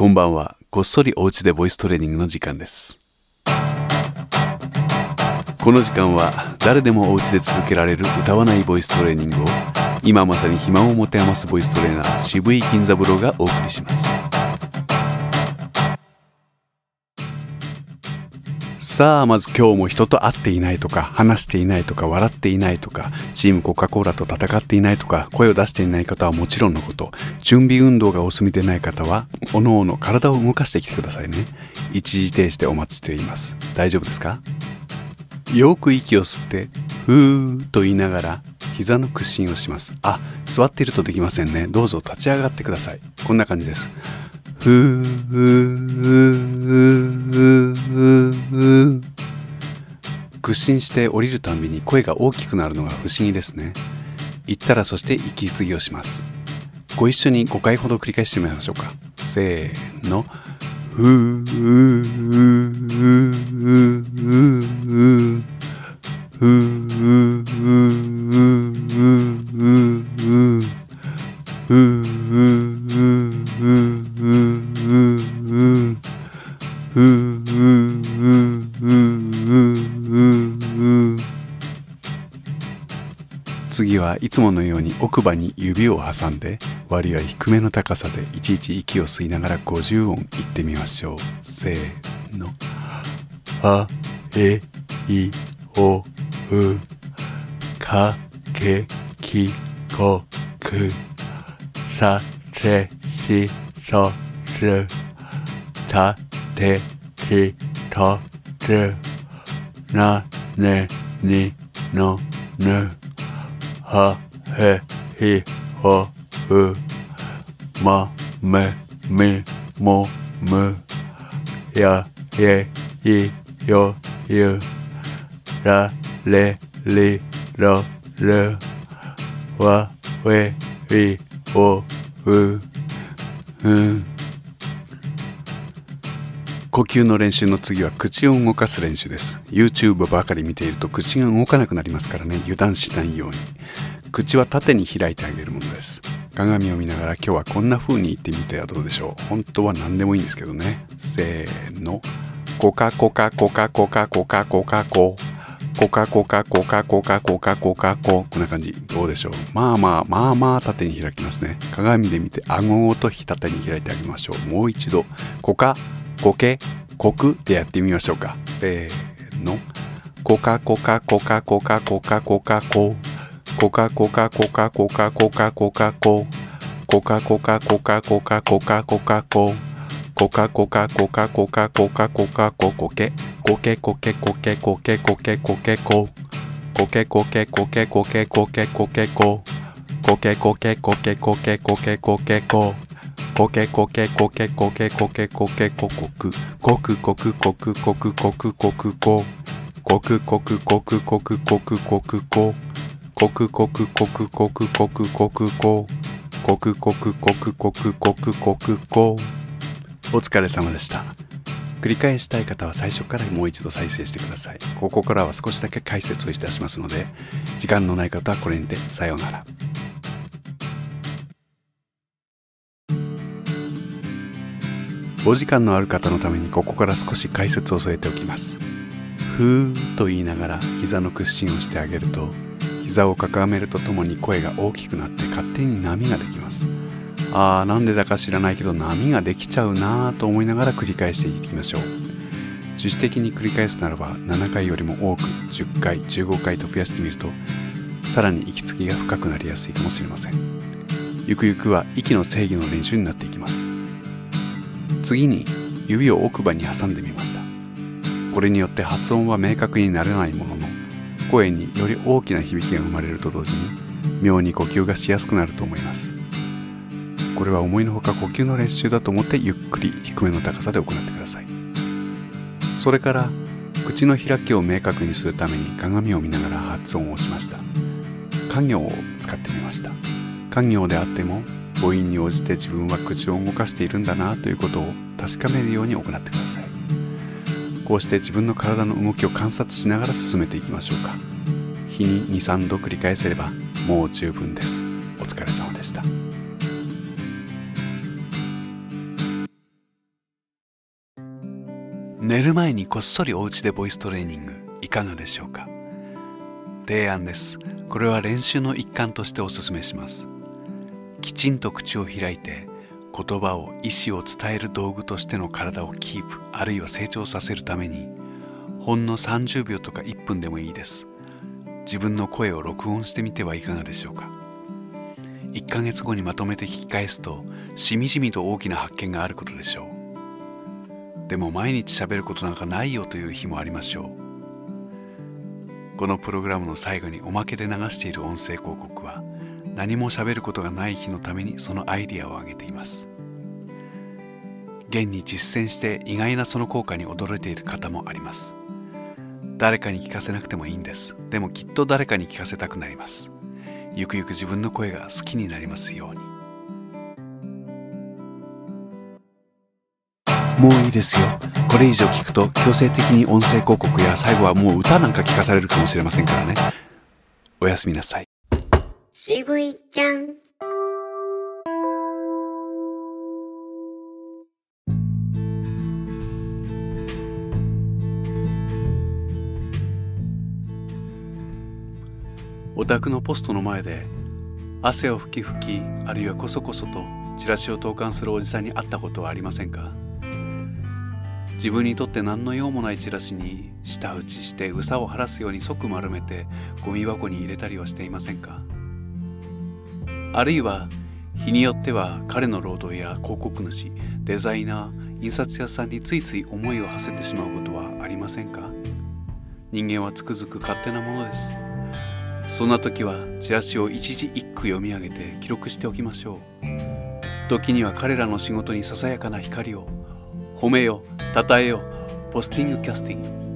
こんばんは。こっそりお家でボイストレーニングの時間です。この時間は誰でもお家で続けられる歌わないボイストレーニングを今まさに暇を持て余すボイストレーナー渋井金三郎がお送りします。さあまず今日も人と会っていないとか話していないとか笑っていないとかチームコカ・コーラと戦っていないとか声を出していない方はもちろんのこと準備運動がお済みでない方はおのおの体を動かしてきてくださいね。一時停止でお待ちしています。大丈夫ですか？よく息を吸ってふーっと言いながら膝の屈伸をします。あ座っているとできませんね。どうぞ立ち上がってください。こんな感じです。ふーふーふーふーふー屈伸して降りるたんびに声が大きくなるのが不思議ですね。言ったらそして息継ぎをします。ご一緒に5回ほど繰り返してみましょうか。せーの。ふーふーふーふーふー次はいつものように奥歯に指を挟んで割合低めの高さでいちいち息を吸いながら50音言ってみましょう。せーの。あえいおうかけきこくさせしそすたてきとつなねにのぬはへひほうまめみもむやえいよゆられりろるわ we いおううん呼吸の練習の次は口を動かす練習です。YouTube ばかり見ていると口が動かなくなりますからね。油断しないように。口は縦に開いてあげるものです。鏡を見ながら今日はこんな風に言ってみてはどうでしょう。本当は何でもいいんですけどね。せーの。コカコカコカコカコカコカコ。コカコカコカコカコカコカコこんな感じ。どうでしょう。まあまあまあまあ縦に開きますね。鏡で見て顎ごと縦に開いてあげましょう。もう一度コカコケコクでやってみましょうか。せーの。コカコカコカコカコカコカコ。コカコカコカコカコカコカコ。コカコカコカコカコカコカコ。コカコカコカコカコカコカココケ。こけこけこけこけこけこけここけこけこけこけこけこけここけこけこけこけこけこけここけこけこけこけこけこけここくこくこくこくこくこくこくここくこくこくこくこくこくここくこくこくこくこくこくここくこくこくこくこくこくこお疲れ様でした。繰り返したい方は最初からもう一度再生してください。ここからは少しだけ解説をいたしますので時間のない方はこれにてさようなら。お時間のある方のためにここから少し解説を添えておきます。ふーと言いながら膝の屈伸をしてあげると膝をかがめるとともに声が大きくなって勝手に波ができます。あーなんでだか知らないけど波ができちゃうなーと思いながら繰り返していきましょう。自主的に繰り返すならば7回よりも多く10回15回と増やしてみるとさらに息継ぎが深くなりやすいかもしれません。ゆくゆくは息の制御の練習になっていきます。次に指を奥歯に挟んでみました。これによって発音は明確にならないものの声により大きな響きが生まれると同時に妙に呼吸がしやすくなると思います。これは思いのほか呼吸の練習だと思ってゆっくり低めの高さで行ってください。それから口の開きを明確にするために鏡を見ながら発音をしました。家行を使ってみました。家行であっても母音に応じて自分は口を動かしているんだなということを確かめるように行ってください。こうして自分の体の動きを観察しながら進めていきましょうか。日に23度繰り返せればもう十分です。お疲れ様。寝る前にこっそりお家でボイストレーニングいかがでしょうか？提案です。これは練習の一環としてお勧めします。きちんと口を開いて言葉を意思を伝える道具としての体をキープあるいは成長させるためにほんの30秒とか1分でもいいです。自分の声を録音してみてはいかがでしょうか？1ヶ月後にまとめて聞き返すとしみじみと大きな発見があることでしょう。でも毎日喋ることなんかないよという日もありましょう。このプログラムの最後におまけで流している音声広告は何も喋ることがない日のためにそのアイディアを挙げています。現に実践して意外なその効果に驚いている方もあります。誰かに聞かせなくてもいいんです。でもきっと誰かに聞かせたくなります。ゆくゆく自分の声が好きになりますように。もういいですよ。これ以上聞くと強制的に音声広告や最後はもう歌なんか聞かされるかもしれませんからね。おやすみなさい。渋いちゃん。お宅のポストの前で汗をふきふきあるいはこそこそとチラシを投函するおじさんに会ったことはありませんか？自分にとって何の用もないチラシに舌打ちしてうさを晴らすように即丸めてゴミ箱に入れたりはしていませんか？あるいは日によっては彼の労働や広告主デザイナー印刷屋さんについつい思いを馳せてしまうことはありませんか？人間はつくづく勝手なものです。そんな時はチラシを一字一句読み上げて記録しておきましょう。時には彼らの仕事にささやかな光を褒めよ称えよポスティングキャスティング。